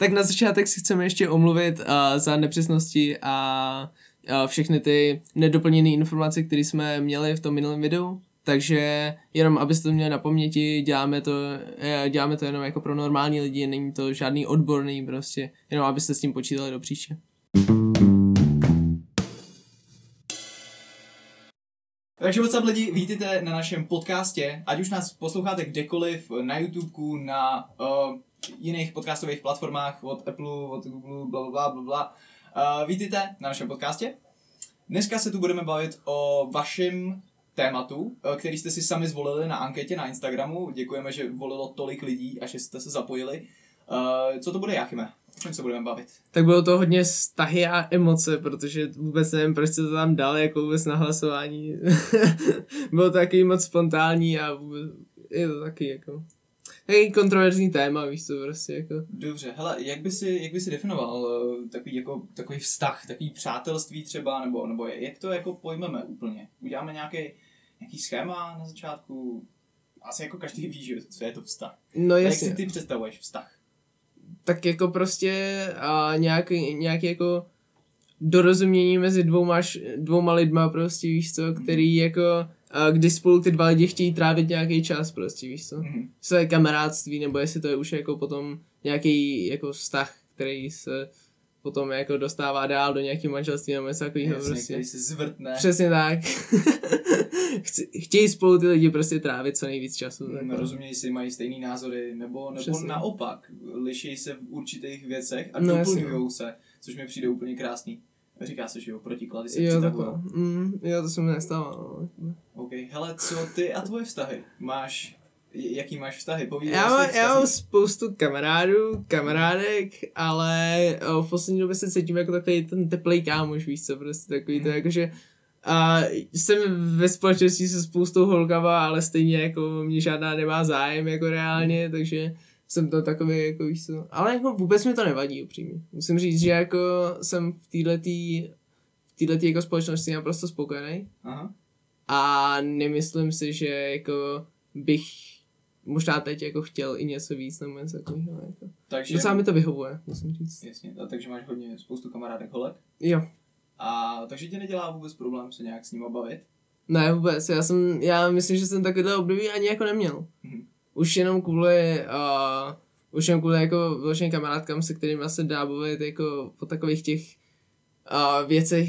Tak na začátek si chceme ještě omluvit uh, za nepřesnosti a uh, všechny ty nedoplněné informace, které jsme měli v tom minulém videu. Takže jenom abyste to měli na paměti, děláme to, eh, děláme to jenom jako pro normální lidi, není to žádný odborný prostě, jenom abyste s tím počítali do příště. Takže what's up lidi, vítejte na našem podcastě, ať už nás posloucháte kdekoliv, na YouTubeku, na uh, jiných podcastových platformách, od Apple, od Google, bla bla bla bla. Uh, vítejte na našem podcastě. Dneska se tu budeme bavit o vašem tématu, eh, který jste si sami zvolili na anketě na Instagramu. Děkujeme, že volilo tolik lidí a že jste se zapojili. Uh, co to bude, Jachime? O čem se budeme bavit? Tak bylo to hodně vztahy a emoce, protože vůbec nevím, proč jste to tam dali jako vůbec na hlasování. bylo to taky moc spontánní a vůbec je to taky jako takový kontroverzní téma, víš co, prostě jako. Dobře, hele, jak by si, jak by si definoval uh, takový, jako, takový vztah, takový přátelství třeba, nebo, nebo jak to jako pojmeme úplně? Uděláme nějaký, nějaký schéma na začátku? Asi jako každý ví, že co je to vztah. No Jak jasně. si ty představuješ vztah? tak jako prostě a nějaký, nějaký jako dorozumění mezi dvouma, dvouma lidma prostě, víš co, který jako, a kdy spolu ty dva lidi chtějí trávit nějaký čas prostě, víš co. Mhm. To je kamarádství, nebo jestli to je už jako potom nějaký jako vztah, který se potom jako dostává dál do nějakého manželství nebo něco takového Jasně, prostě. který se zvrtne. Přesně tak. Chci- Chtějí spolu ty lidi prostě trávit co nejvíc času. Mm, takhle. rozumějí si, mají stejný názory, nebo, nebo Přesně. naopak, liší se v určitých věcech a No, doplňují se, což mi přijde úplně krásný. Říká se, že jo, protiklady se Jo, přitahujou. takhle. Mm, jo, to se mi nestávalo. No. OK, hele, co ty a tvoje vztahy? Máš, jaký máš vztahy? Povídej Já, má, já mám spoustu kamarádů, kamarádek, ale o, v poslední době se cítím jako takový ten teplý kámoš, víš co, prostě takový to Mhm. jakože a jsem ve společnosti se spoustou holkama, ale stejně jako mě žádná nemá zájem jako reálně, takže jsem to takový jako víš co, ale jako vůbec mi to nevadí upřímně. Musím říct, že jako jsem v této v této jako společnosti naprosto spokojený Aha. a nemyslím si, že jako bych možná teď jako chtěl i něco víc nebo něco takového. Jako. Takže, Docela mi to vyhovuje, musím říct. jasně, a takže máš hodně spoustu kamarádek holek. Jo. A takže ti nedělá vůbec problém se nějak s nima bavit? Ne, vůbec. Já jsem, já myslím, že jsem takovéhle období ani jako neměl. Mhm. Už jenom kvůli, uh, už jenom kvůli jako vyloženě kamarádkám, se kterými se dá bavit jako o takových těch uh, věcech,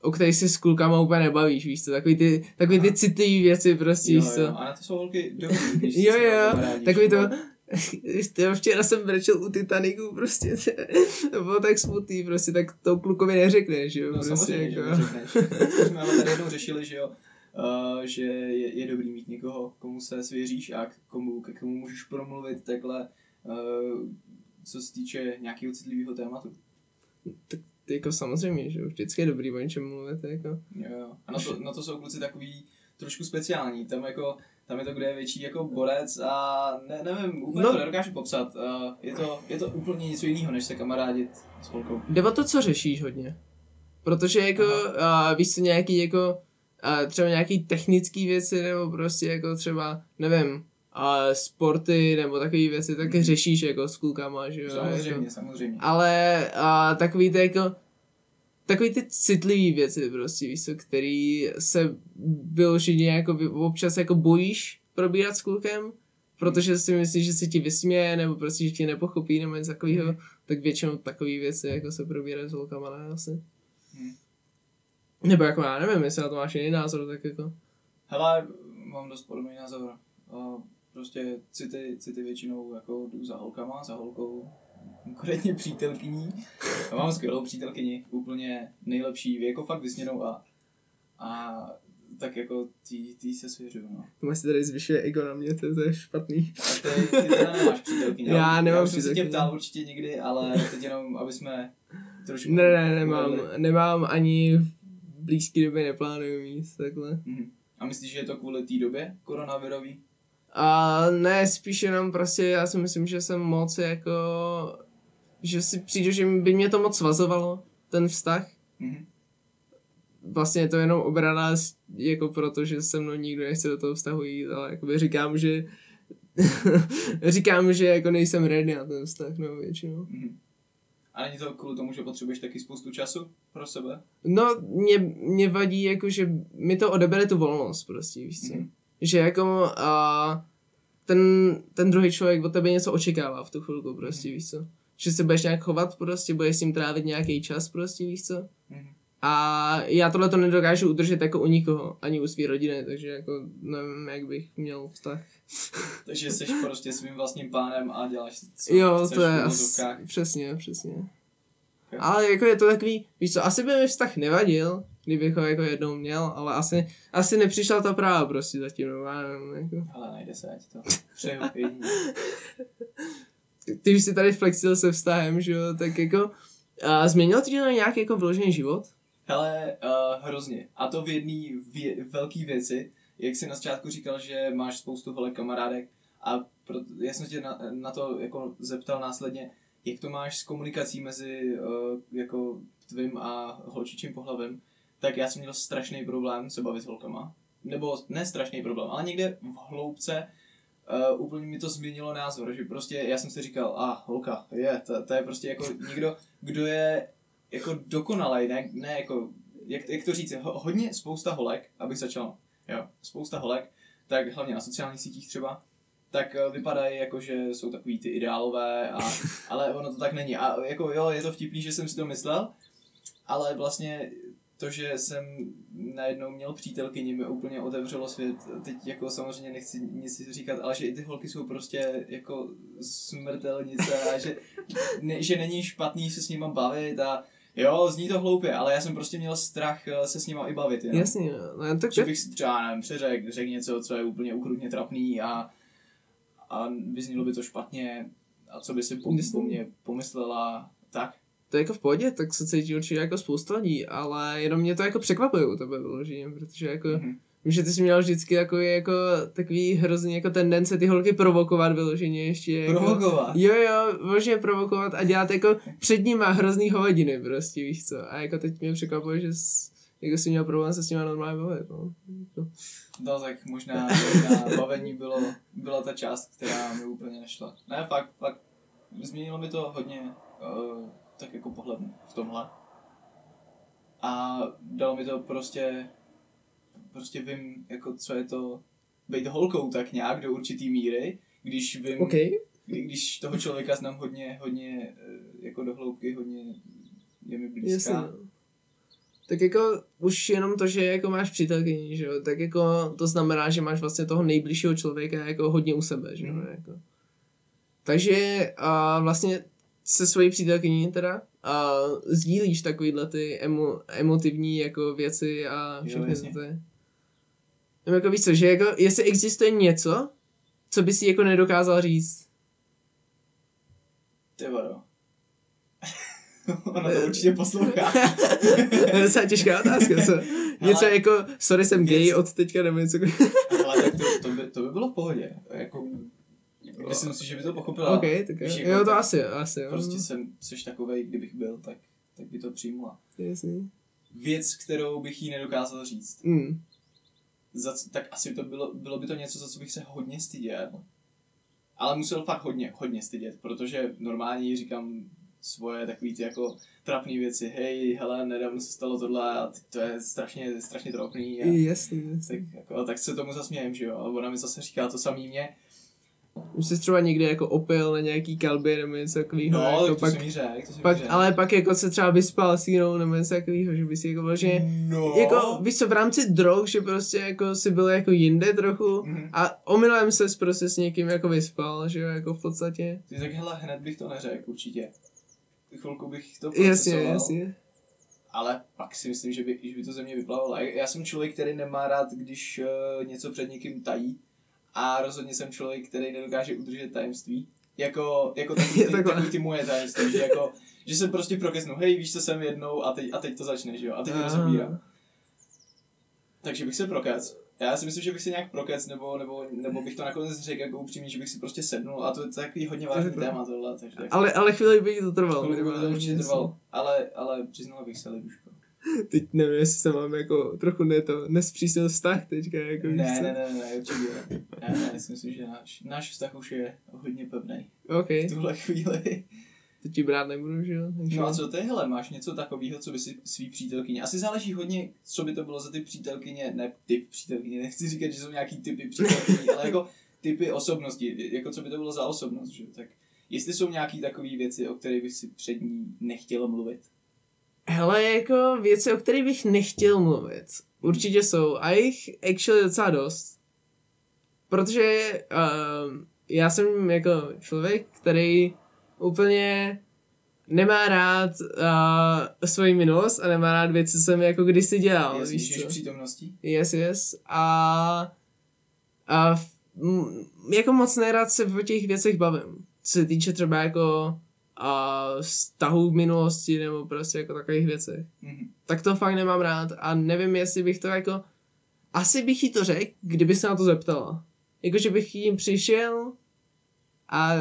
o kterých si s klukama úplně nebavíš, víš co, takový ty, takový ty Aha. citlivý věci prostě, víš jo, co. jo, a na to jsou holky dobrý, Jo, jo, takový to, no. Tyjo, včera jsem brečel u Titaniku, prostě, to bylo tak smutný, prostě, tak to klukovi neřekneš, jo, No prostě, samozřejmě, že jako. neřekneš. To jsme ale tady jednou řešili, že jo, uh, že je, je dobrý mít někoho, komu se svěříš a k komu, ke komu můžeš promluvit takhle, uh, co se týče nějakého citlivého tématu. jako samozřejmě, že vždycky je dobrý o něčem mluvit, jako. Jo, jo. A na to, na to jsou kluci takový trošku speciální, tam jako tam je to, kde je větší jako borec a ne, nevím, úplně No. to nedokážu popsat. Uh, je, to, je to úplně něco jiného, než se kamarádit s holkou. Jde to, co řešíš hodně. Protože jako, a, víš co, nějaký jako, a, třeba nějaký technický věci, nebo prostě jako třeba, nevím, a sporty, nebo takové věci, tak Mhm. řešíš jako s klukama, že jo. Samozřejmě, Jako. samozřejmě. Ale a, takový ty jako, takový ty citlivý věci prostě, víš co, který se vyloženě jako občas jako bojíš probírat s klukem, protože si myslíš, že se ti vysměje, nebo prostě, že ti nepochopí, nebo něco takového, Mhm. tak většinou takové věci jako se probírají s holkama, ne asi. Nebo jako já nevím, jestli na to máš jiný názor, tak jako. Hele, mám dost podobný názor. Uh, prostě city, city většinou jako jdu za holkama, za holkou, konkrétně přítelkyní. A mám skvělou přítelkyni, úplně nejlepší, jako fakt vysněnou a, a tak jako tý, tý se svěřuju, no. To máš si tady zvyšuje ego na mě, to, to je špatný. A ty, ty teda nemáš přítelkyni. Já nemám já už jsem se tě ptal určitě někdy, ale teď jenom, aby jsme trošku... Ne, ne, nemám, nemám ani blízké době neplánuju mít takhle. Mhm. A myslíš, že je to kvůli té době koronavirový? A ne, spíš jenom prostě já si myslím, že jsem moc jako, že si přijdu, že by mě to moc svazovalo, ten vztah. Mhm. Vlastně je to jenom obrana jako proto, že se mnou nikdo nechce do toho vztahu jít, ale jakoby říkám, že říkám, že jako nejsem ready na ten vztah, no většinou. Mhm. A není to kvůli tomu, že potřebuješ taky spoustu času pro sebe? No, mě, mě vadí, jako, že mi to odebere tu volnost, prostě, víš co. Mhm. Že jako a ten, ten druhý člověk od tebe něco očekává v tu chvilku, prostě, víš co. Že se budeš nějak chovat, prostě, budeš s ním trávit nějaký čas, prostě, víš co. Mhm. A já tohle to nedokážu udržet jako u nikoho, ani u své rodiny, takže jako nevím, jak bych měl vztah. Takže jsi prostě svým vlastním pánem a děláš si, co jo, chceš to je asi, přesně, přesně. Ok. Ale jako je to takový, víš co, asi by mi vztah nevadil, kdybych ho jako jednou měl, ale asi, asi nepřišla ta práva prostě zatím, no, já nevím, jako. Ale najde se, ať to přeju. Ty už jsi tady flexil se vztahem, že jo, tak jako, a změnil ti to nějaký jako vložený život? Hele, uh, hrozně. A to v jedné vě- velké věci, jak jsi na začátku říkal, že máš spoustu holek kamarádek a pro, já jsem tě na, na to jako zeptal následně, jak to máš s komunikací mezi uh, jako tvým a holčičím pohlavem, tak já jsem měl strašný problém se bavit s holkama. Nebo ne strašný problém, ale někde v hloubce uh, úplně mi to změnilo názor, že prostě já jsem si říkal, a ah, holka, je, to, to je prostě jako někdo, kdo je jako dokonalej, ne, ne jako, jak, jak to říct, ho, hodně spousta holek, abych začal, jo, spousta holek, tak hlavně na sociálních sítích třeba, tak eh, vypadají jako, že jsou takový ty ideálové, a, ale ono to tak není. A jako jo, je to vtipný, že jsem si to myslel, ale vlastně to, že jsem najednou měl přítelkyni, mi úplně otevřelo svět. Teď jako samozřejmě nechci nic říkat, ale že i ty holky jsou prostě jako smrtelnice a že, ne, že není špatný se s nima bavit a jo, zní to hloupě, ale já jsem prostě měl strach eh, se s nima i bavit. Jenom. Jasně, no, tak Že bych si třeba, nevím, přeřekl, řekl něco, co je úplně ukrutně trapný a, a vyznělo by to špatně a co by si po, Jasně. po mně pomyslela, tak. to je jako v pohodě, tak se cítí určitě jako spousta lidí, ale jenom mě to jako překvapuje u tebe vyloženě, protože jako, Mhm. Vím, že ty jsi měl vždycky jako, jako takový hrozný jako tendence ty holky provokovat vyloženě ještě. Jako, Provokovat. Jo, jo, možně provokovat a dělat jako před nima hrozný hovadiny prostě, víš co. A jako teď mě překvapuje, že jsi, jako jsi měl problém se s nima normálně bavit, no. Jako, No tak možná, možná bavení bylo, byla ta část, která mi úplně nešla. Ne, fakt, fakt, změnilo mi to hodně uh, tak jako pohled v tomhle. A dalo mi to prostě, prostě vím, jako co je to být holkou tak nějak do určitý míry, když vím, OK. kdy- když toho člověka znám hodně, hodně eh, jako do hloubky, hodně je mi blízká. Jasně. Tak jako už jenom to, že jako máš přítelkyni, že jo, tak jako to znamená, že máš vlastně toho nejbližšího člověka jako hodně u sebe, že jo, Mhm. jako. Takže a vlastně se svojí přítelkyní teda a sdílíš takovýhle ty emo, emotivní jako věci a Jo, všechny ty. Nebo jako víš co, že jako jestli existuje něco, co by si jako nedokázal říct. Ty vado. Ona to určitě poslouchá. to je docela těžká otázka, co? Něco Hele, jako, sorry, jsem gay věc- od teďka, nebo něco Ale tak to, to, by, to by bylo v pohodě. Jako, myslím si, že by to pochopila. OK, tak jo. Víš, jako Jo, to asi, asi, jo. Prostě jsem, seš takovej, kdybych byl, tak, tak by to přijmula. Jasný. Věc, kterou bych jí nedokázal říct. Mm. Za, tak asi to bylo, bylo by to něco, za co bych se hodně styděl. Ale musel fakt hodně, hodně stydět, protože normálně říkám svoje takový ty jako trapné věci. Hej, hele, nedávno se stalo tohle a to je strašně, strašně trapný. A, Jasný, jasný. tak, jako, tak se tomu zasmějem, že jo. A ona mi zase říká to samý mě. Už jsi třeba někde jako opil na nějaký kalbě nebo něco takového. No, jako to pak, jsem jí řekl, to jsem pak, ale pak jako se třeba vyspal s jinou nebo něco takového, že by si jako že No. jako, víš co, v rámci drog, že prostě jako si byl jako jinde trochu Mhm. a omylem se prostě s někým jako vyspal, že jo, jako v podstatě. Ty tak hele, hned bych to neřekl, určitě. Chvilku bych to Jasně, jasně. ale pak si myslím, že by, že by to ze mě vyplavilo. Já- Já jsem člověk, který nemá rád, když uh, něco před někým tají a rozhodně jsem člověk, který nedokáže udržet tajemství. Jako, jako takový, ty, takový ty moje tajemství, že jako, že se prostě prokesnu, hej, víš, co jsem jednou a teď, a teď to začne, že jo, a teď to rozebírám. Takže bych se prokec. Já si myslím, že bych se nějak prokec, nebo, nebo, nebo bych to nakonec řekl jako upřímně, že bych si prostě sednul. A to je takový hodně vážný Jako- téma tohle, takže tak. Ale, ale chvíli by to trvalo. Kolik by to určitě trvalo. Ale, ale přiznala bych se, Libuško. Teď nevím, jestli se mám jako trochu ne to, nespřísnil vztah teďka, jako víš Ne, co? ne, ne, ne, určitě ne. Ne, ne, já si myslím, že náš, náš vztah už je hodně pevný. OK. V tuhle chvíli. to ti brát nebudu, že jo. Takže... No a co ty, hele, máš něco takového, co by si svý přítelkyně, asi záleží hodně, co by to bylo za ty přítelkyně, ne typ přítelkyně, nechci říkat, že jsou nějaký typy přítelkyně, ale jako typy osobnosti, jako co by to bylo za osobnost, že jo, tak jestli jsou nějaký takové věci, o kterých bych si před ní nechtěl mluvit. Hele, jako věci, o kterých bych nechtěl mluvit, určitě jsou a jich actually docela dost. Protože uh, já jsem jako člověk, který úplně nemá rád uh, svoji minulost a nemá rád věci, co jsem jako kdysi dělal. Jasně, víš co? v přítomnosti? Yes, yes. A, a v, m, jako moc nerad se o těch věcech bavím. Co se týče třeba jako a vztahů v minulosti nebo prostě jako takových věcech. Mhm. Tak to fakt nemám rád a nevím, jestli bych to jako... Asi bych jí to řekl, kdyby se na to zeptala. Jakože bych jí přišel a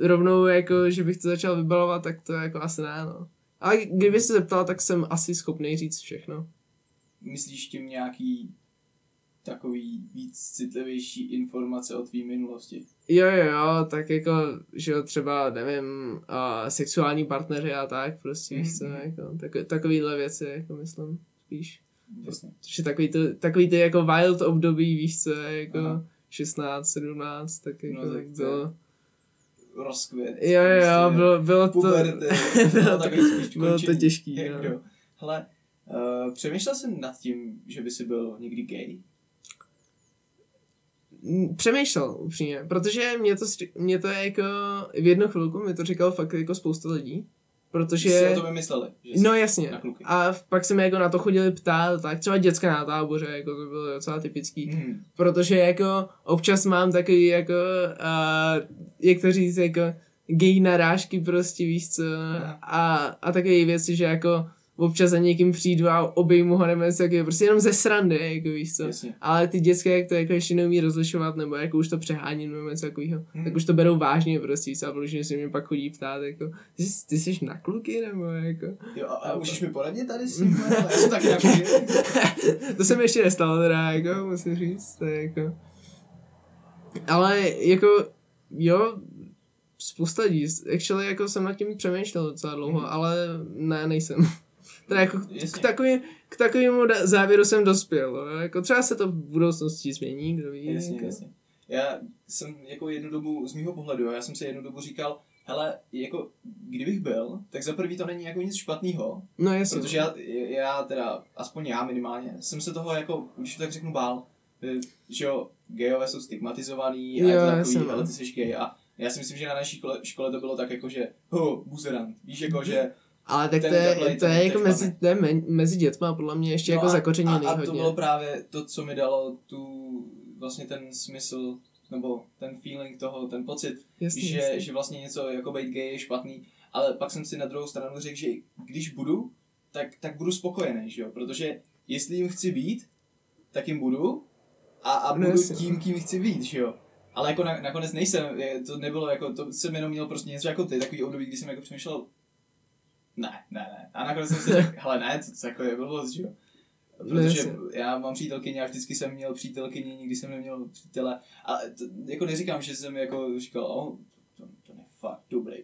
rovnou jako, že bych to začal vybalovat, tak to jako asi ne, no. Ale kdyby se zeptala, tak jsem asi schopný říct všechno. Myslíš tím nějaký takový víc citlivější informace o tvý minulosti? Jo, jo, jo, tak jako, že jo, třeba, nevím, uh, sexuální partneři a tak, prostě, víš co, Mhm. jako, tak, takovýhle věci, jako myslím, spíš. Jasně. Že takový to, takový ty jako wild období, víš co, jako Aha. 16, 17, tak jako, No, no, tak to Rozkvět. jo, jo, jo, prostě bylo, bylo to, Puberty. bylo to, bylo to těžký, no. kdo. Hele, uh, přemýšlel jsem nad tím, že by si byl někdy gay? Přemýšlel upřímně, protože mě to, mě to je jako, v jednu chvilku mi to říkal fakt jako spousta lidí, protože... Že... Si o to vymysleli? Že jsi No jasně. A pak se mi jako na to chodili ptát, tak třeba děcka na táboře, jako to bylo docela typický. Mhm. Protože jako občas mám takový jako, uh, jak to říct, jako gay narážky prostě, víš co, a, a takové věci, že jako občas za někým přijdu a obejmu ho nebo něco takového, prostě jenom ze srandy, jako víš co. Jasně. Ale ty dětské, jak to jako ještě neumí rozlišovat, nebo jako už to přeháním nebo něco takového, Hmm. tak už to berou vážně prostě, víš a vyloženě se mě pak chodí ptát, jako, ty, jsi- ty jsi na kluky, nebo jako. Jo, a, a můžeš mi poradit tady s tím? Já jsem taky to se mi ještě nestalo teda, jako, musím říct, to je jako... Ale jako, jo, spousta lidí, actually jako jsem nad tím přemýšlel docela dlouho, Mhm. ale ne, nejsem. Teda jako k, Jasně. takový, k takovému závěru jsem dospěl, jo. jako třeba se to v budoucnosti změní, kdo ví. Jasně, jako. jasně. Já jsem jako jednu dobu, z mýho pohledu, já jsem si jednu dobu říkal, hele, jako, kdybych byl, tak za prvý to není jako nic špatného, No jasně. protože já, já teda, aspoň já minimálně, jsem se toho jako, když to tak řeknu, bál, eh, že jo, gejové jsou stigmatizovaný a Jo, je to takový, no. ale ty jsi gay a já si myslím, že na naší škole, škole to bylo tak jako, že ho, buzerant, víš, jako, že Ale tak ten to je, to je jako mezi, to je me, mezi dětma podle mě ještě jako No a- zakořeněný a, a to hodně. bylo právě to, co mi dalo tu, vlastně ten smysl, nebo ten feeling toho, ten pocit, Jasně, že, jasně. že vlastně něco jako být gay je špatný, ale pak jsem si na druhou stranu řekl, že když budu, tak, tak budu spokojený, že jo, protože jestli jim chci být, tak jim budu a, a No budu jasně. tím, kým chci být, že jo. Ale jako na, nakonec nejsem, je, to nebylo jako, to jsem jenom měl prostě něco jako ty, takový období, kdy jsem jako přemýšlel, ne, ne, ne. A nakonec jsem si řekl, hele ne, to, to jako je blbost, že jo. Protože jasně. já mám přítelkyně a vždycky jsem měl přítelkyni, nikdy jsem neměl přítele. A to, jako neříkám, že jsem jako říkal, oh, to, to je fakt dobrý.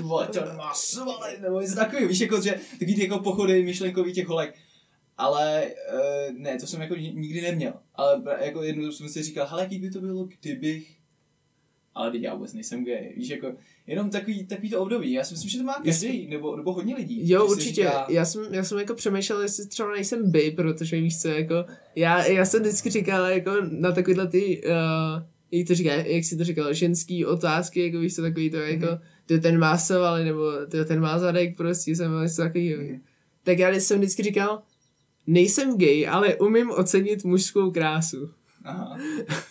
Vole, to má svaly, nebo něco takového. Víš, jako, že takový ty jako pochody myšlenkový těch holek. Ale uh, ne, to jsem jako ni- nikdy neměl. Ale jako jednou jsem si říkal, hele, jaký by to bylo, kdybych ale teď já vůbec nejsem gay, víš, jako, jenom takový, takový to období, já si myslím, že to má každý, nebo, nebo hodně lidí. Jo, si určitě. Říká, Já, jsem, já jsem jako přemýšlel, jestli třeba nejsem by, protože víš co, jako, já, já jsem vždycky říkal, jako na takovýhle ty, uh, jak to říká, jak si to říkal, ženský otázky, jako víš co, takový to, jako, Mhm. ty ten má svaly, nebo ty ten má zadek, prostě jsem něco takového. Mhm. Tak já jsem vždycky říkal, nejsem gay, ale umím ocenit mužskou krásu. Aha,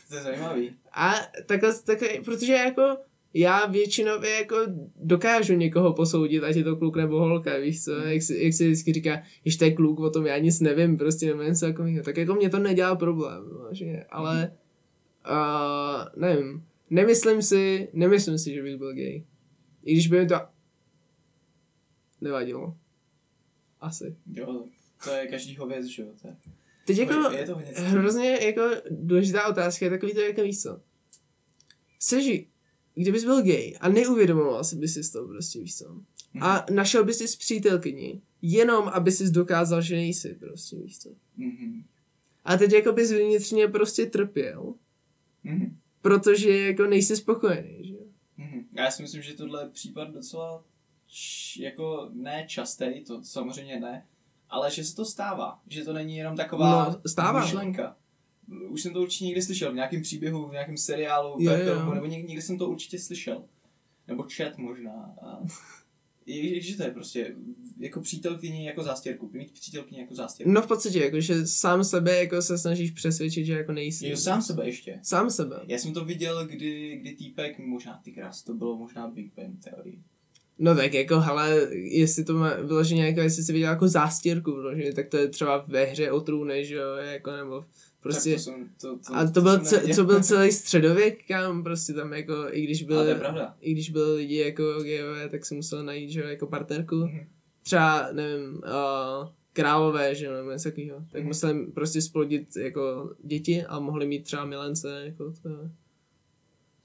to je zajímavý. A takhle, takhle, protože jako já většinově jako dokážu někoho posoudit, ať je to kluk nebo holka, víš co, jak si, jak si vždycky říká, to je kluk, o tom já nic nevím, prostě nebo něco takového, tak jako mě to nedělá problém, že, ale uh, nevím, nemyslím si, nemyslím si, že bych byl gay. I když by mi to nevadilo. Asi. Jo, to je každýho věc, že jo. To je, Teď jako je to hrozně jako důležitá otázka je takový to, jako víš co. Jsi kdybys byl gay a neuvědomoval si by si to prostě, víš co. A našel by si s přítelkyni, jenom aby si dokázal, že nejsi prostě, víš co. Mhm. A teď jako bys vnitřně prostě trpěl, Mhm. protože jako nejsi spokojený, že jo. Mhm. Já si myslím, že tohle je případ docela č- jako ne častý, to samozřejmě ne, ale že se to stává, že to není jenom taková No, stává. myšlenka. Už jsem to určitě někdy slyšel, v nějakém příběhu, v nějakém seriálu, Jo, jo. filmu, nebo někdy, někdy jsem to určitě slyšel. Nebo chat možná. A... Je- že to je prostě jako přítelkyni jako zástěrku, mít přítelkyni jako zástěrku. No v podstatě, jako, že sám sebe jako se snažíš přesvědčit, že jako nejsi. Jo, sám sebe ještě. Sám sebe. Já jsem to viděl, kdy, kdy týpek, možná ty krás, to bylo možná Big Bang Theory. No tak jako, hele, jestli to má vyloženě jako, jestli jsi viděl jako zástěrku, vyloženě, tak to je třeba ve hře o trůny, že jo, jako, nebo prostě... Tak to jsem, to, to, a to, byl, jsem ce, co byl celý středověk, kam prostě tam jako, i když byl, to i když byli lidi jako gejové, tak si musel najít, že jako partnerku. Mhm. Třeba, nevím, uh, králové, že jo, nebo něco takového. Tak Mhm. museli prostě splodit jako děti a mohli mít třeba milence, jako to.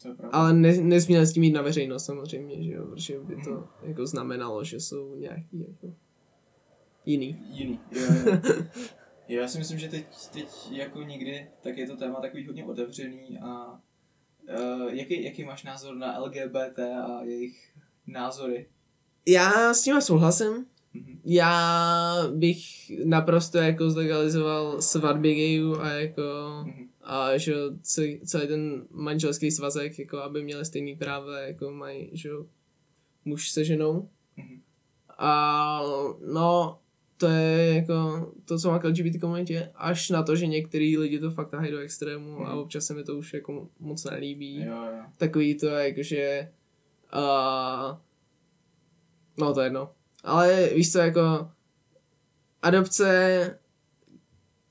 To je pravda. Ale ne, nesměli s tím jít na veřejnost samozřejmě, že jo, protože by to jako znamenalo, že jsou nějaký jako jiný. Jiný. Jo, jo. jo, já si myslím, že teď, teď jako nikdy, tak je to téma takový hodně otevřený a uh, jaký, jaký máš názor na LGBT a jejich názory? Já s tím souhlasím. Mhm. Já bych naprosto jako zlegalizoval svatby gayů a jako Mhm. a že celý, celý ten manželský svazek, jako aby měli stejný práva, jako mají, že muž se ženou. Mhm. A no, to je jako to, co má k LGBT komunitě, až na to, že některý lidi to fakt tahají do extrému a Mhm. občas se mi to už jako moc nelíbí. Jo, jo. Takový to, jakože uh, no to je jedno. Ale víš co, jako adopce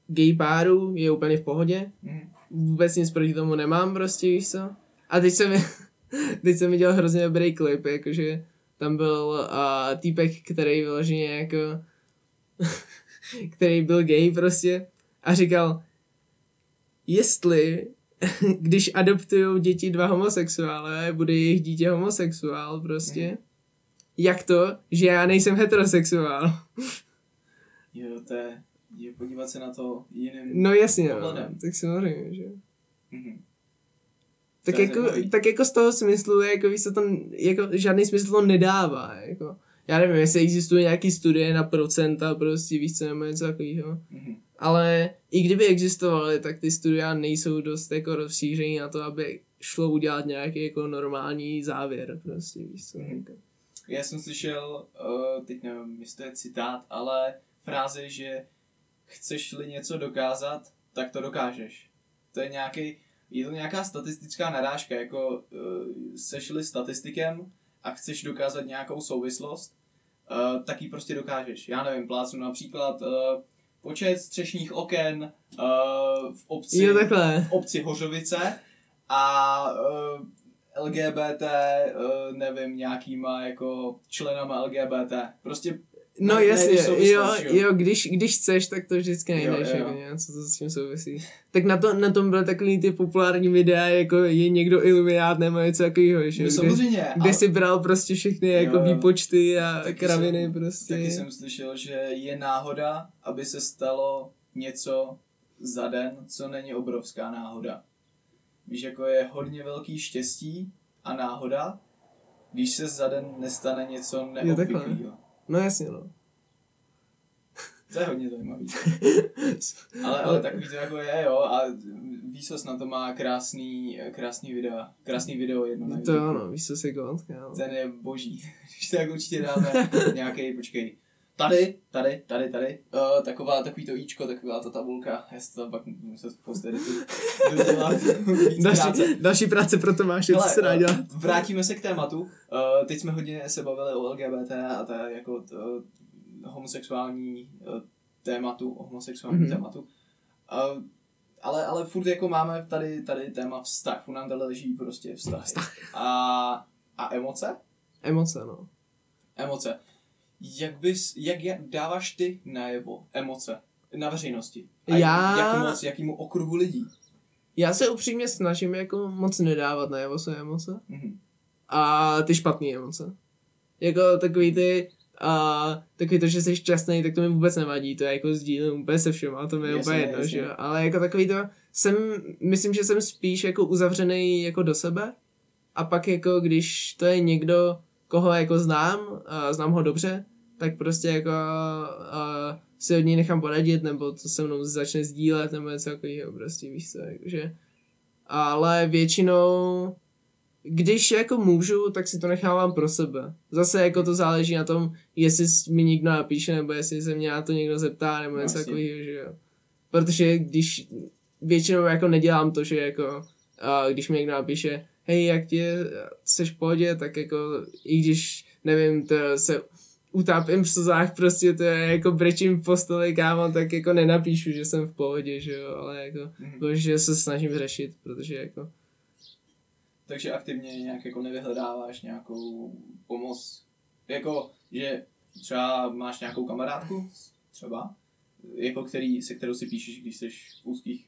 gay párů je úplně v pohodě. Mhm. Vůbec nic proti tomu nemám prostě, víš co. A teď jsem, teď jsem viděl hrozně dobrý klip, jakože tam byl uh, týpek, který vyloženě jako který byl gay prostě a říkal, jestli když adoptujou děti dva homosexuálové, bude jejich dítě homosexuál prostě. Mhm. Jak to, že já nejsem heterosexuál? Jo, to je, je podívat se na to jiným No jasně, no. tak samozřejmě, že. Mhm. Tak To jako, tak jako z toho smyslu, jako víš, to, jako žádný smysl to nedává, jako. Já nevím, jestli existuje nějaký studie na procenta, prostě víš co, nebo něco takového. Mhm. Ale i kdyby existovaly, tak ty studia nejsou dost jako rozšířený na to, aby šlo udělat nějaký jako normální závěr, prostě víš co. Mhm. Jako. Já jsem slyšel, uh, teď nevím, jestli to je citát, ale fráze, že chceš-li něco dokázat, tak to dokážeš. To je nějaký, je to nějaká statistická narážka, jako uh, seš-li statistikem a chceš dokázat nějakou souvislost, uh, tak ji prostě dokážeš. Já nevím, plácnu například uh, počet střešních oken uh, v obci Jo, takhle. v obci Hořovice a uh, LGBT, uh, nevím, nějakýma jako členama LGBT. Prostě No Ne- jasně, jo, jo. jo, když, když chceš, tak to vždycky Jo, najdeš, jo. jako něco, co s tím souvisí. Tak na, to, na tom byly takový ty populární videa, jako je někdo iluminát nebo něco takového, že? no, Kde, samozřejmě, kde ale si bral prostě všechny jako Jo, jo. výpočty a Taky kraviny jsem- prostě. taky jsem slyšel, že je náhoda, aby se stalo něco za den, co není obrovská náhoda. Víš, jako je hodně velký štěstí a náhoda, když se za den nestane něco neobvyklého. No jasně, no. To je hodně zajímavý. Ale, ale takový to jako je, jo, a Výsos na to má krásný, krásný video, krásný video jedno na To ano, víš co si gond, kámo. Ten je boží. Když tak určitě dáme nějaký, počkej. Tady, tady, tady, tady, uh, taková, takový to íčko, taková ta tabulka, já si to pak dodělat víc Další, práce. další práce pro Tomáše, co se dá eh, dělat. Vrátíme se k tématu. Uh, teď jsme hodně se bavili o LGBT a to je jako to, homosexuální uh, tématu, o homosexuálním Mhm. mm-hmm. tématu. Uh, ale, ale furt jako máme tady, tady téma vztah, furt nám tady leží prostě vztahy. Vztah. A, a emoce? Emoce, no. Emoce. Jak bys, jak, jak dáváš ty najevo emoce na veřejnosti? A Já- Jak moc, jakýmu okruhu lidí? Já se upřímně snažím jako moc nedávat najevo své emoce. Mhm. a ty špatný emoce. Jako takový ty, a takový to, že jsi šťastný, tak to mi vůbec nevadí, to je jako sdílím úplně se všem, a to mi je úplně jedno, že jo. Ale jako takový to, jsem, myslím, že jsem spíš jako uzavřený jako do sebe a pak jako když to je někdo, koho jako znám, a znám ho dobře, tak prostě jako a, si od něj nechám poradit, nebo to se mnou začne sdílet, nebo něco takového, prostě víš co, jakože. Ale většinou, když jako můžu, tak si to nechávám pro sebe. Zase jako to záleží na tom, jestli mi někdo napíše, nebo jestli se mě na to někdo zeptá, nebo něco takového, že jo. Protože když většinou jako nedělám to, že jako, a když mi někdo napíše, hej, jak ti seš v pohodě, tak jako, i když, nevím, to se utápím v slzách, prostě to je jako brečím v posteli, kámo, tak jako nenapíšu, že jsem v pohodě, že jo, ale jako, mm-hmm. že se snažím řešit, protože jako... Takže aktivně nějak jako nevyhledáváš nějakou pomoc, jako, že třeba máš nějakou kamarádku, třeba, jako který, se kterou si píšeš, když jsi v úzkých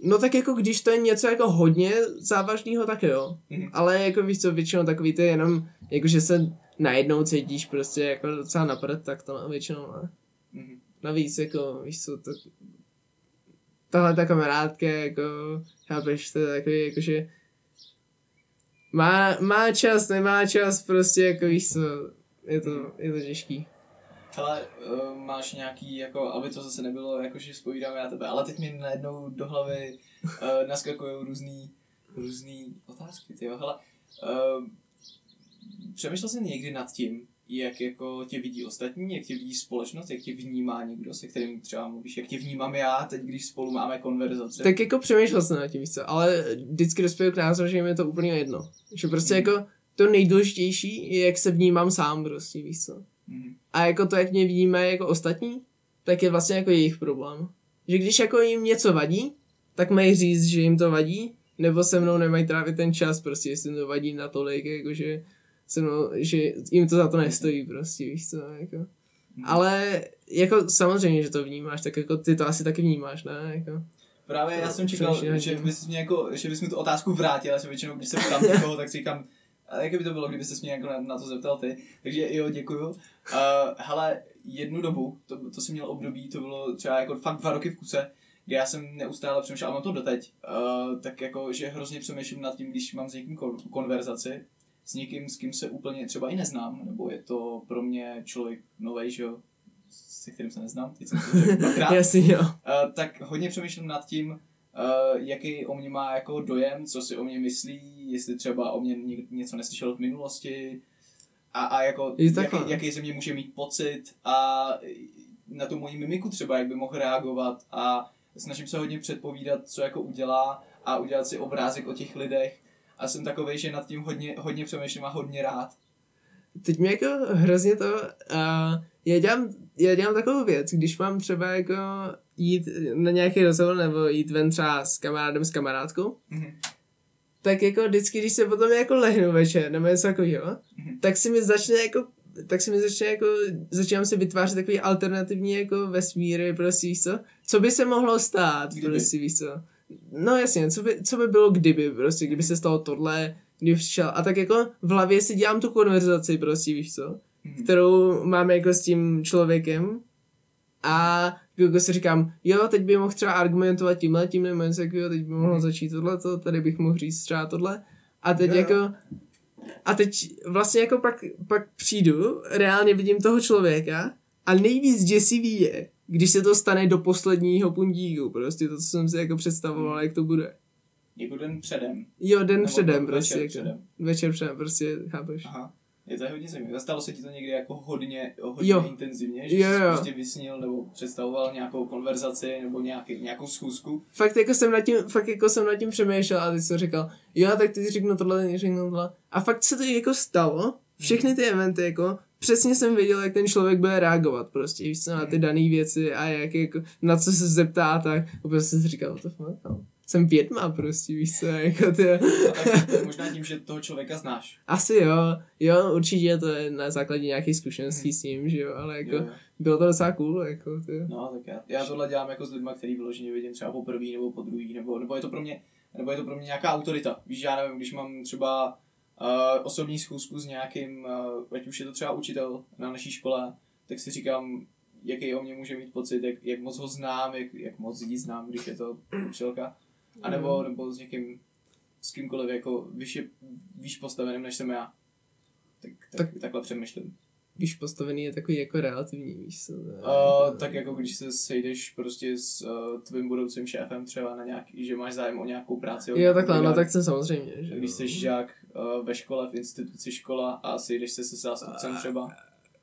No tak jako když to je něco jako hodně závažného, tak jo. Mm-hmm. Ale jako víš co, většinou takový to je jenom, jako že se najednou cítíš prostě jako docela napřed, tak to většinou ne. Mm-hmm. Navíc jako, víš co, to, tahle ta kamarádka, jako, chápeš, to je takový, jakože má, má čas, nemá čas, prostě jako víš co, je to, je to těžký. Ale uh, máš nějaký, jako, aby to zase nebylo, jako že spovídáme já tebe, ale teď mi najednou do hlavy uh, naskakují různý, různý otázky, ty hele, uh, přemýšlel jsi někdy nad tím, jak jako tě vidí ostatní, jak tě vidí společnost, jak tě vnímá někdo, se kterým třeba mluvíš, jak tě vnímám já teď, když spolu máme konverzace. Tak jako přemýšlel jsem nad tím, víš co, ale vždycky dospěl k názoru, že mi je to úplně jedno. Že prostě mm. jako to nejdůležitější je, jak se vnímám sám prostě, víš co. Mm. A jako to, jak mě vidíme jako ostatní, tak je vlastně jako jejich problém. Že když jako jim něco vadí, tak mají říct, že jim to vadí, nebo se mnou nemají trávit ten čas, prostě jestli jim to vadí natolik, jakože se mnou, že jim to za to nestojí prostě, víš co, jako. Ale jako samozřejmě, že to vnímáš, tak jako ty to asi taky vnímáš, ne, jako. Právě já jsem čekal, že bys, mě jako, že bys mi tu otázku vrátil, já jsem většinou, když se ptám někoho, tak si říkám, a jak by to bylo, kdyby se mě jako na, na to zeptal ty. Takže jo, děkuju. Uh, hele, jednu dobu, to, to jsem měl období, to bylo třeba jako fakt dva roky v kuse, kdy já jsem neustále přemýšlel, a mám to doteď, uh, tak jako, že hrozně přemýšlím nad tím, když mám s někým konverzaci, s někým, s kým se úplně třeba i neznám, nebo je to pro mě člověk nový, že jo, se kterým se neznám, teď jsem to řekl Jasně, jo. Uh, tak hodně přemýšlím nad tím, uh, jaký o mě má jako dojem, co si o mě myslí, jestli třeba o mě něco neslyšel v minulosti a, a jako jaký, jaký ze mě může mít pocit a na tu moji mimiku třeba, jak by mohl reagovat a snažím se hodně předpovídat, co jako udělá a udělat si obrázek o těch lidech a jsem takový, že nad tím hodně, hodně přemýšlím a hodně rád. Teď mě jako hrozně to, uh, já, dělám, já dělám takovou věc, když mám třeba jako jít na nějaký rozhovor nebo jít ven třeba s kamarádem, s kamarádkou, mm-hmm. tak jako vždycky, když se potom jako lehnu večer nebo něco takového, mm-hmm. tak si mi začne jako tak si mi začne jako, začínám si vytvářet takový alternativní jako vesmíry, prostě víš co, co by se mohlo stát, Kdyby? prostě víš co. No jasně, co by, co by bylo kdyby, prostě, kdyby se stalo tohle, kdyby přišel, a tak jako v hlavě si dělám tu konverzaci, prostě víš co, hmm. kterou máme jako s tím člověkem a jako si říkám, jo, teď by mohl třeba argumentovat tímhle, tím nebo něco teď by mohl hmm. začít tohle, tady bych mohl říct třeba tohle, a teď jo. jako, a teď vlastně jako pak, pak přijdu, reálně vidím toho člověka a nejvíc děsivý je, když se to stane do posledního puntíku, prostě to, co jsem si jako představoval, jak to bude. Jako den předem. Jo, den Nebo předem, prostě. Večer jako, předem. Večer předem, prostě, chápeš. Aha. Je to hodně zajímavé. Stalo se ti to někdy jako hodně, hodně jo. intenzivně, že jo, jsi jo. prostě vysnil nebo představoval nějakou konverzaci nebo nějaký, nějakou schůzku? Fakt jako jsem nad tím, fakt jako jsem nad tím přemýšlel a teď jsem říkal, jo, tak ty řeknu tohle, ty řeknu tohle. A fakt se to jako stalo, všechny ty eventy jako přesně jsem věděl, jak ten člověk bude reagovat prostě, víš co, na ty dané věci a jak jako, na co se zeptá, tak úplně jsem si říkal, to fakt, no. Jsem vědma prostě, víš co, jako ty. Možná tím, že toho člověka znáš. Asi jo, jo, určitě to je na základě nějaké zkušeností hmm. s ním, že jo, ale jako jo, jo. bylo to docela cool, jako ty. No, tak já, já tohle dělám jako s lidmi, který vyloženě vidím třeba po první nebo po druhý, nebo, nebo je to pro mě, nebo je to pro mě nějaká autorita. Víš, já nevím, když mám třeba uh, osobní schůzku s nějakým, uh, ať už je to třeba učitel na naší škole, tak si říkám, jaký o mě může mít pocit, jak, jak moc ho znám, jak, jak moc lidí znám, když je to učitelka. A nebo, Mm. nebo s někým, s kýmkoliv jako vyšší, výš postaveným než jsem já. Tak, tak, tak takhle přemýšlím. Víš, postavený je takový jako relativní, víš co. Uh, tak jako když se sejdeš prostě s uh, tvým budoucím šéfem třeba na nějaký, že máš zájem o nějakou práci. Jo, takhle, no tak jsem samozřejmě. Že Když jsi žák ve škole, v instituci škola a sejdeš se se zástupcem třeba.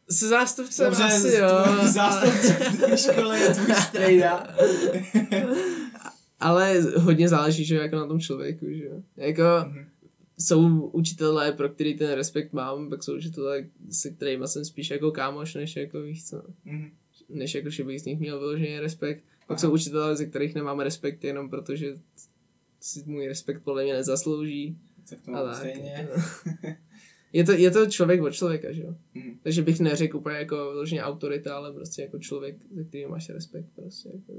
Se zástupcem Dobře, asi jo. zástupce tvé školy je tvůj strejda. Ale hodně záleží, že jako na tom člověku, že jo. Jako Mhm. jsou učitelé, pro který ten respekt mám, pak jsou učitelé, se kterými jsem spíš jako kámoš, než jako víš co, Mhm. než jako, že bych z nich měl vyložený respekt. Pak Aha. jsou učitelé, ze kterých nemám respekt jenom protože si můj respekt podle mě nezaslouží. Tak to A mám tak, stejně. Je to, je to člověk od člověka, že jo. Mhm. Takže bych neřekl úplně jako vyloženě autorita, ale prostě jako člověk, ze kterým máš respekt prostě. Jako,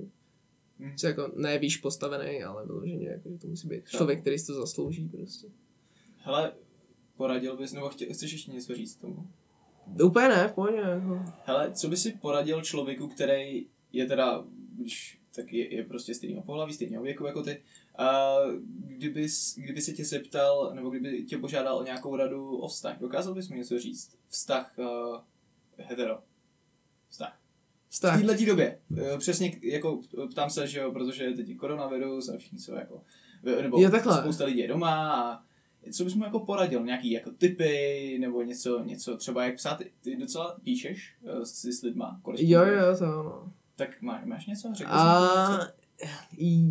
co jako ne víš postavený, ale vyloženě jako, že to musí být člověk, který si to zaslouží prostě. Hele, poradil bys, nebo chtě, chceš ještě něco říct tomu? Úplně ne, v pohodě, jako. Hele, co by si poradil člověku, který je teda, když tak je, je prostě stejného pohlaví, stejného věku jako ty, kdyby, kdyby se tě zeptal, nebo kdyby tě požádal o nějakou radu o vztah, dokázal bys mi něco říct? Vztah uh, hetero. Vztah. V Vztah. této době. Eh, Přesně jako ptám se, že jo, protože je teď koronavirus a všichni jsou jako, nebo Jo, takhle. spousta lidí je doma a co bys mu jako poradil? Nějaký jako typy nebo něco, něco třeba jak psát? Ty- docela píšeš uh, si s lidma? Jo, jo, to ano. Tak má, máš něco? Řekl A něco?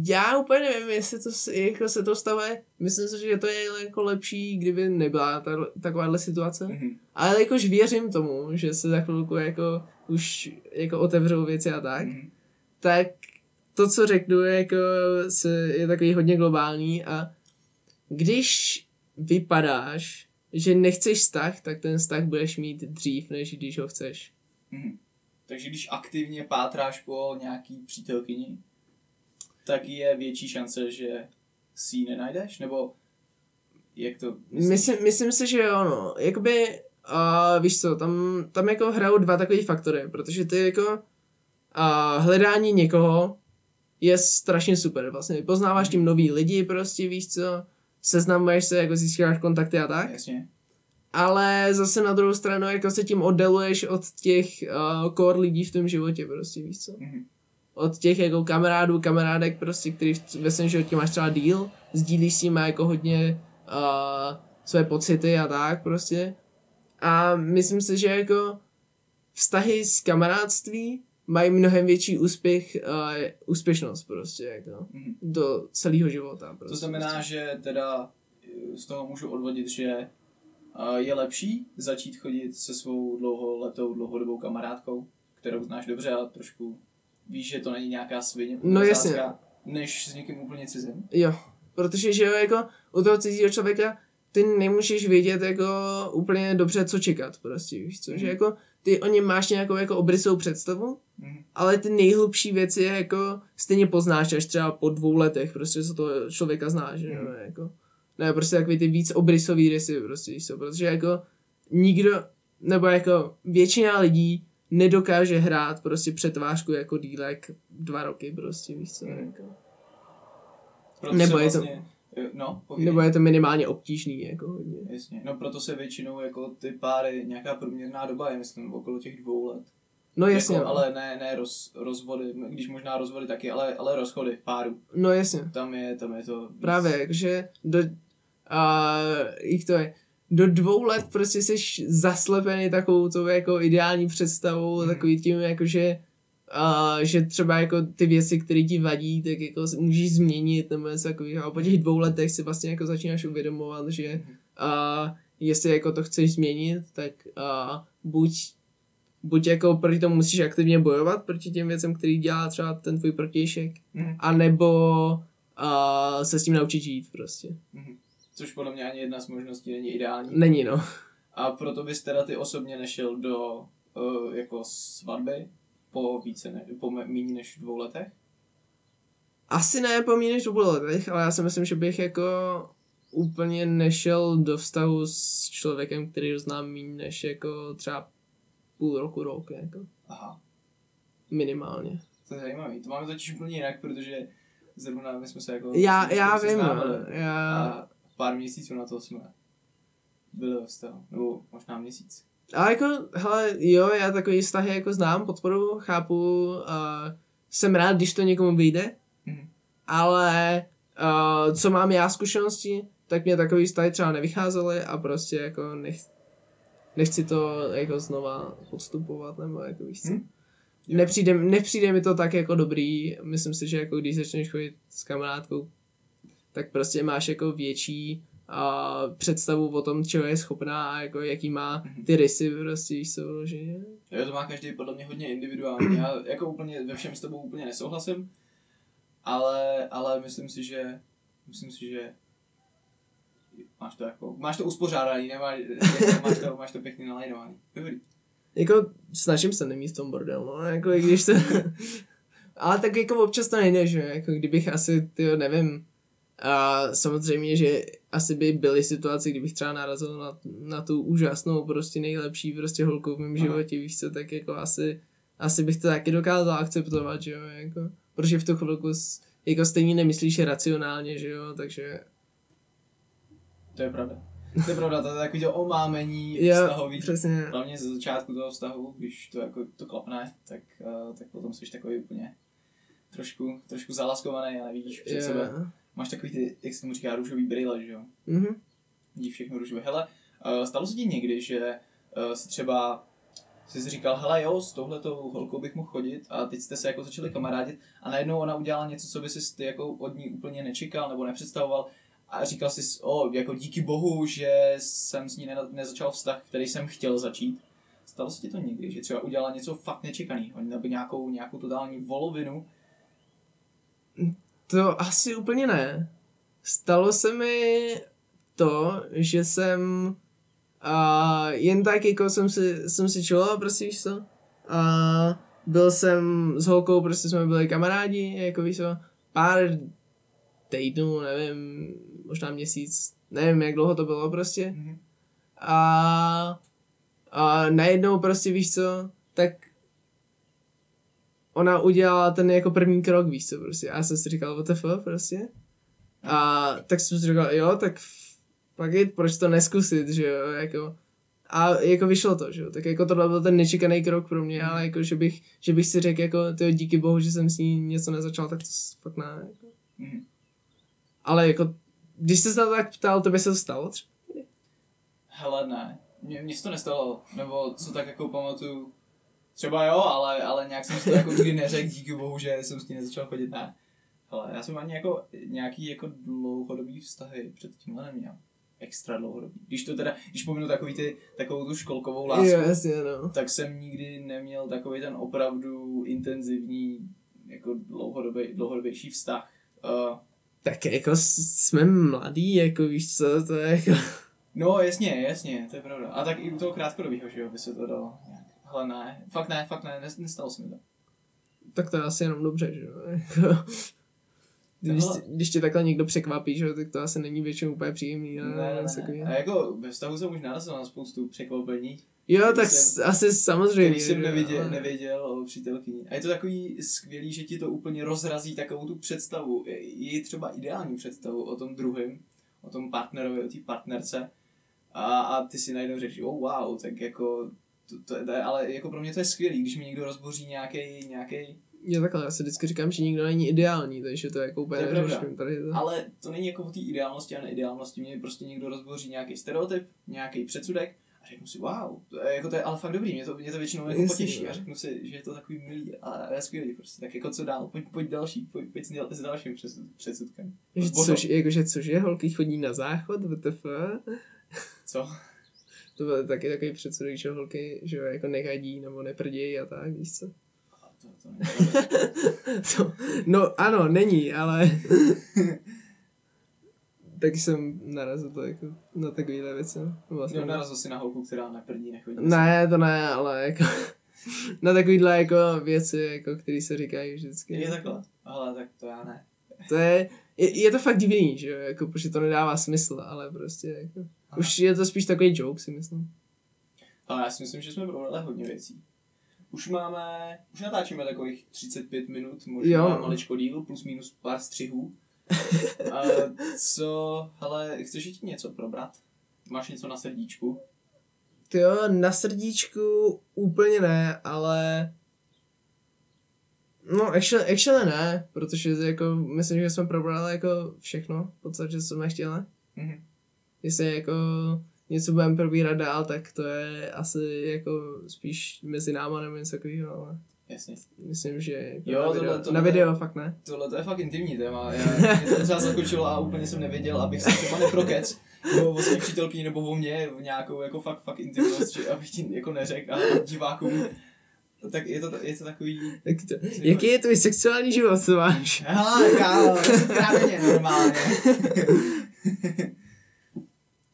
Já úplně nevím, jestli to jako se to stave. Myslím si, že to je jako lepší, kdyby nebyla ta, takováhle situace. Mhm. Ale jakož věřím tomu, že se za chvilku jako už jako otevřou věci a tak. Mhm. tak to, co řeknu, je, jako, se, je takový hodně globální a když vypadáš, že nechceš vztah, tak ten vztah budeš mít dřív, než když ho chceš. Mhm. Takže když aktivně pátráš po nějaký přítelkyni, tak je větší šance, že si ji nenajdeš? Nebo jak to myslíš? Myslím, myslím si, že jo, no. Jakoby, a víš co, tam, tam jako hrajou dva takové faktory, protože ty jako a hledání někoho je strašně super, vlastně poznáváš tím nový lidi prostě, víš co, seznamuješ se, jako získáš kontakty a tak. Jasně. Ale zase na druhou stranu jako se tím oddaluješ od těch uh, core lidí v tom životě prostě, víš co? Mhm. Od těch jako kamarádů, kamarádek prostě, který ve svém životě máš třeba díl, sdílíš s nimi jako hodně uh, své pocity a tak prostě. A myslím si, že jako vztahy s kamarádství mají mnohem větší úspěch, uh, úspěšnost prostě jako Mhm. do celého života. Prostě, To znamená, že teda eh, z toho můžu odvodit, že eh, je lepší začít chodit se svou dlouholetou, dlouhodobou kamarádkou, kterou znáš dobře a trošku víš, že to není nějaká svině, No jasně. než s někým úplně cizím. Jo, protože že jo, jako u toho cizího člověka ty nemůžeš vědět jako úplně dobře, co čekat prostě, víš co, že Mhm. jako ty o něm máš nějakou jako obrysovou představu, Mhm. ale ty nejhlubší věci jako stejně poznáš až třeba po dvou letech, prostě co toho člověka znáš, že jo, Mhm. jako. Ne, prostě takový ty víc obrysový rysy, prostě, víš co, protože jako nikdo, nebo jako většina lidí nedokáže hrát prostě přetvářku jako dílek dva roky, prostě, víš co, Mhm. jako. Proto Nebo je to- vlastně, eh, No, povídej. Nebo je to minimálně obtížný, jako hodně. Jasně. No proto se většinou jako ty páry, nějaká průměrná doba je, myslím, okolo těch dvou let. No jasně, jako, no. ale ne, ne roz, rozvody, když možná rozvody taky, ale, ale rozchody párů. no jasně. Tam je, tam je to. Právě, jakože do, a, jak to je, do dvou let prostě jsi zaslepený takovou tou jako ideální představou, Mhm. takový tím jakože a, že třeba jako ty věci, které ti vadí, tak jako můžeš změnit nebo něco takového. A po těch dvou letech si vlastně jako začínáš uvědomovat, že Mhm. a, jestli jako to chceš změnit, tak a, buď buď jako proti tomu musíš aktivně bojovat proti těm věcem, který dělá třeba ten tvůj protějšek, Mhm. a nebo a, se s tím naučit žít prostě. Mhm. Což podle mě ani jedna z možností není ideální. Není no. A proto bys teda ty osobně nešel do uh, jako svatby po více ne, po méně než dvou letech? Asi ne po méně než dvou letech, ale já si myslím, že bych jako úplně nešel do vztahu s člověkem, který ho znám méně než jako třeba půl roku, rok, jako Aha, minimálně. to je zajímavý. To máme totiž úplně jinak, protože zrovna my jsme se jako... Já, já vím, no. já, A pár měsíců na to jsme byli ve vztahu. Nebo možná měsíc. ale jako, hele, jo, já takový vztahy jako znám, podporu, chápu, uh, jsem rád, když to někomu vyjde, Mhm. ale uh, co mám já zkušenosti, tak mě takový vztahy třeba nevycházely a prostě jako nech, nechci to jako znova podstupovat, nebo jako víš co. Hm? Nepřijde, nepřijde mi to tak jako dobrý, myslím si, že jako když začneš chodit s kamarádkou, tak prostě máš jako větší a představu o tom, čeho je schopná a jako jaký má ty rysy prostě, víš co vyloženě. Jo, to má každý podle mě hodně individuální. Já jako úplně ve všem s tebou úplně nesouhlasím, ale, ale myslím si, že myslím si, že máš to jako, máš to uspořádaný, nemáš, máš to, máš to pěkně nalajnovaný. Dobrý. Jako snažím se nemít v tom bordel, no, jako i když to... Ale tak jako občas to nejde, že jako kdybych asi, ty nevím, a samozřejmě, že asi by byly situace, kdybych třeba narazil na, na tu úžasnou, prostě nejlepší prostě holku v mém životě, víš co, tak jako asi, asi bych to taky dokázal akceptovat, že jo, jako, protože v tu chvilku s, jako stejně nemyslíš racionálně, že jo, takže To je pravda. To je pravda, to je takový to omámení jo, vztahový. přesně, Hlavně ze začátku toho vztahu, když to jako to klapne, tak, uh, tak potom jsi takový úplně trošku, trošku zalaskovaný a nevidíš před jo, sebe. Máš takový ty, jak se tomu říká, růžový brýle, že jo? mhm, Vidíš všechno růžové. Hele, uh, stalo se ti někdy, že uh, si třeba jsi si říkal, hele jo, s touhletou holkou bych mohl chodit a teď jste se jako začali kamarádit a najednou ona udělala něco, co by si ty jako od ní úplně nečekal nebo nepředstavoval a říkal jsi, o, jako díky bohu, že jsem s ní ne- nezačal vztah, který jsem chtěl začít. Stalo se ti to někdy, že třeba udělala něco fakt nečekaného, nebo nějakou, nějakou totální volovinu? To asi úplně ne. Stalo se mi to, že jsem a jen tak jako jsem si, jsem si čuloval, prostě víš co. A byl jsem s holkou, prostě jsme byli kamarádi, jako víš co, pár týdnů, nevím, možná měsíc, nevím, jak dlouho to bylo prostě. Mhm. A, a najednou prostě víš co, tak ona udělala ten jako první krok, víš co, prostě. A já jsem si říkal, what the fuck, prostě. A tak jsem si říkal, jo, tak pak je, proč to neskusit, že jo, jako. A jako vyšlo to, že jo, tak jako tohle byl ten nečekaný krok pro mě, ale jako, že bych, že bych si řekl, jako, tyjo, díky bohu, že jsem s ní něco nezačal, tak to fakt ne, jako. Mhm. Ale jako, když jsi se na to tak ptal, to by se to stalo třeba? Hele, ne. Mně se to nestalo, nebo co tak jako pamatuju. Třeba jo, ale, ale nějak jsem si to jako nikdy neřekl, díky bohu, že jsem s tím nezačal chodit, ne. Hele, já jsem ani jako nějaký jako dlouhodobý vztahy před tímhle neměl. Extra dlouhodobý. Když to teda, když pominu takový ty, takovou tu školkovou lásku, Jo, jasně, no. tak jsem nikdy neměl takový ten opravdu intenzivní, jako dlouhodobý, dlouhodobější vztah. Uh, Tak jako jsme mladí, jako víš co, to je jako... No, jasně, jasně, to je pravda. A tak i u toho krátkodobého, že jo, by se to dalo. nějak. Hele, ne, fakt ne, fakt ne, nes- nestalo se mi to. Tak to je asi jenom dobře, že jo. Jako, když, Hele. když tě takhle někdo překvapí, že tak to asi není většinou úplně příjemný. Ne, ale ne, ne. A jako ve vztahu jsem už narazil na spoustu překvapení, Jo, Když tak jsem- asi samozřejmě. který jsem nevěděl, ale- nevěděl o přítelkyni. A je to takový skvělý, že ti to úplně rozrazí takovou tu představu, i třeba ideální představu o tom druhém, o tom partnerovi, o té partnerce. A, a ty si najednou řekneš, oh wow, tak jako, to, to, to, je- ale jako pro mě to je skvělý, když mi někdo rozboří nějaký nějaký Jo, takhle, já si vždycky říkám, že nikdo není ideální, takže to je jako úplně To je tady to. Ale to není jako o té ideálnosti a neideálnosti. Mě prostě někdo rozboří nějaký stereotyp, nějaký předsudek a řeknu si, wow, to je, jako to je ale fakt dobrý, mě to, mě to většinou jako Jasně, potěší no. a řeknu si, že je to takový milý a je skvělý prostě. Tak jako co dál, pojď, pojď další, pojď, pojď s, s dalším přesud, předsudkem. Že což, jakože cože, holky chodí na záchod, WTF? Co? To byl taky takový předsudek, že holky, že jo, jako nechadí nebo neprdějí a tak, víš co? To, to no ano, není, ale tak jsem narazil to jako na takovýhle věci. no. Vlastně. Jo, narazil si na holku, která na prdí nechodí. Ne, to ne, ale jako na takovýhle jako věci, jako, které se říkají vždycky. Je takhle? Ale tak to já ne. To je, je, je to fakt divný, že jo, jako, protože to nedává smysl, ale prostě jako, už je to spíš takový joke, si myslím. Ale já si myslím, že jsme probrali hodně věcí. Už máme, už natáčíme takových 35 minut, možná Jo. maličko díl, plus minus pár střihů. A co, hele, chceš jít něco probrat? Máš něco na srdíčku? Ty jo, na srdíčku úplně ne, ale... No, actually, actually ne, protože jako, myslím, že jsme probrali jako všechno, v podstatě, co jsme chtěli. Mhm. Jestli jako něco budeme probírat dál, tak to je asi jako spíš mezi náma nebo něco takového, ale Jasně. myslím, že jako Jo, na, tohle- video, tohle- na video fakt ne. Tohle to je fakt intimní téma. Já, mě to docela zaskočilo a úplně jsem nevěděl, abych se třeba neprokec nebo o svým přítelkyni nebo o mně v nějakou jako fakt, fakt intimnost, že abych ti jako neřekl a divákům. Tak je to, je to takový... Jak to, jaký je tvůj sexuální život, co máš? Hele, kámo, normálně.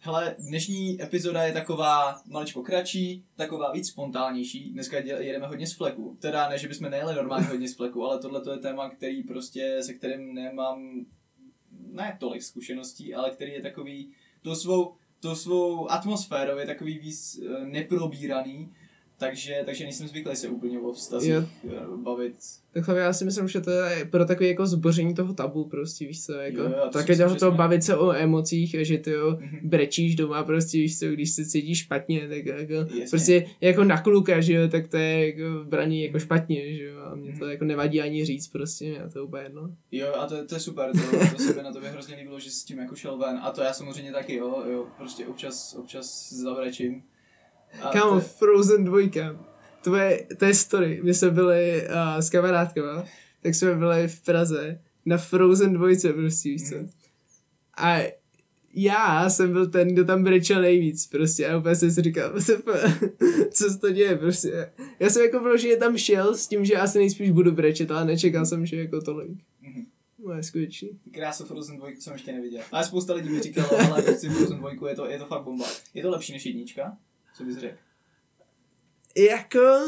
Hele, dnešní epizoda je taková maličko kratší, taková víc spontánnější. Dneska jedeme hodně z fleku. Teda ne, že bychom nejeli normálně hodně z fleku, ale tohle to je téma, který prostě, se kterým nemám ne tolik zkušeností, ale který je takový, to svou, to svou atmosférou je takový víc eh, neprobíraný, takže, takže nejsem zvyklý se úplně o vztazích Jo. eh, bavit. Takhle já si myslím, že to je pro takové jako zboření toho tabu prostě, víš co, jako, Jo, jo, to myslím, toho jsme- bavit se o emocích a že ty jo, Mhm. brečíš doma prostě, víš co, když se cítíš špatně, tak jako, Jasně. prostě jako na kluka, že jo, tak to je jako braní jako špatně, že jo, a mě to Mhm. jako nevadí ani říct prostě, mě to je úplně jedno. Jo, a to, je- to je super, to, to se mi na tobě hrozně líbilo, že jsi s tím jako šel ven. A to já samozřejmě taky, jo, jo, prostě občas, občas zavrečím. Kámo, to, Frozen 2, to je, to je story, my jsme byli uh, s kamarádkama, tak jsme byli v Praze na Frozen 2, prostě, víš co. Mhm. A já jsem byl ten, kdo tam brečel nejvíc, prostě, a úplně jsem si říkal, "What the fuck, co se to děje, prostě. Já jsem jako vyloženě tam šel s tím, že asi nejspíš budu brečet, ale nečekal jsem, že jako tolik. Mhm. No, je skutečný. Krásu Frozen 2 jsem ještě neviděl. Ale spousta lidí mi říkalo, ale si Frozen 2 je to, je to fakt bomba. Je to lepší než jednička? Co bys řekl? Jako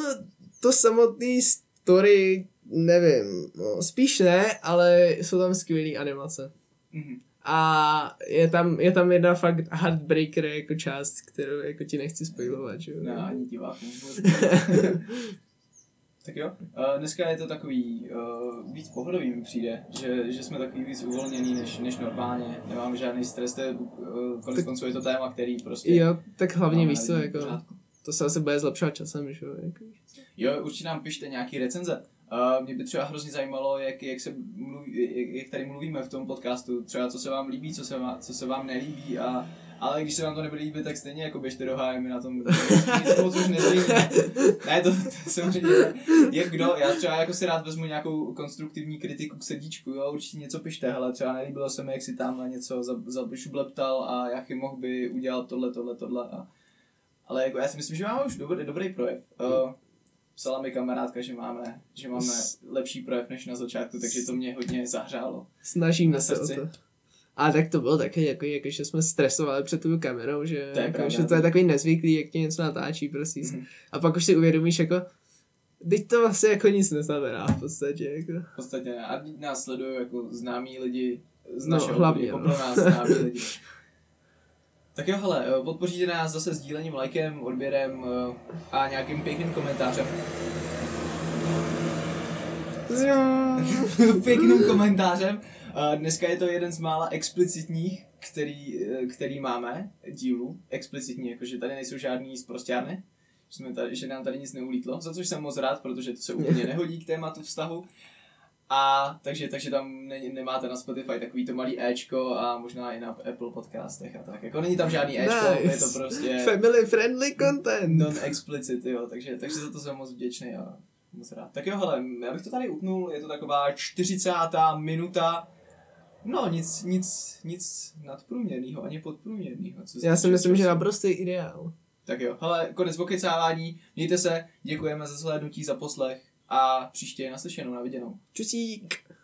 to samotný story, nevím, no, spíš ne, ale jsou tam skvělé animace. Mhm. A je tam, je tam jedna fakt heartbreaker jako část, kterou jako ti nechci spoilovat, že jo. Ne, ani divákům. tak jo, dneska je to takový uh, víc pohodový mi přijde, že, že jsme takový víc uvolněný než, než normálně, nemám žádný stres, to je, uh, konec konců je to téma, který prostě... Jo, tak hlavně víš co, jako, pořádku. to se asi bude zlepšovat časem, že jo. Jako. Jo, určitě nám pište nějaký recenze. Uh, mě by třeba hrozně zajímalo, jak, jak, se mluví, jak, jak tady mluvíme v tom podcastu, třeba co se vám líbí, co se vám, co se vám nelíbí, a, ale když se vám to nebude líbit, tak stejně jako běžte do my na tom moc už nezměníme. Ne, to, to samozřejmě. Jak kdo, já třeba jako si rád vezmu nějakou konstruktivní kritiku k srdíčku, jo, určitě něco pište, hele, třeba nelíbilo se mi, jak si tam něco za- zašubleptal a jak mohl by udělat tohle, tohle, tohle. A, ale jako já si myslím, že máme už dobrý, dobrý projev. Uh, psala mi kamarádka, že máme, že máme lepší projev než na začátku, takže to mě hodně zahřálo. Snažíme Na se o to. A tak to bylo taky, jako, jako, že jsme stresovali před tou kamerou, že, To je jako, pravda. že to je takový nezvyklý, jak tě něco natáčí, prostě. Mhm. A pak už si uvědomíš, jako, teď to vlastně jako nic neznamená v podstatě, jako. V podstatě ne. A teď nás sledují jako známí lidi z No, našeho hlavně, jako no. pro nás známí lidi. Tak jo, hele, eh, podpoříte nás zase sdílením, lajkem, odběrem eh, a nějakým pěkným komentářem. pěkným komentářem. Dneska je to jeden z mála explicitních, který, eh, který máme, dílů. Explicitní, jakože tady nejsou žádný zprostěrny, že, jsme tady, že nám tady nic neulítlo, za což jsem moc rád, protože to se úplně nehodí k tématu vztahu. A takže, takže tam ne, nemáte na Spotify takový to malý Ečko a možná i na Apple podcastech a tak. Jako není tam žádný Ečko, Nice. je to prostě Family friendly content. non-explicit, jo, takže, takže za to jsem moc vděčný a moc rád. Tak jo, hele, já bych to tady utnul, je to taková 40. minuta, no nic, nic, nic nadprůměrného, ani podprůměrného. co Já si myslím, že času. naprostý ideál. Tak jo, hele, konec okecávání, mějte se, děkujeme za zhlédnutí, za poslech a příště naslyšenou, na viděnou. Čusík.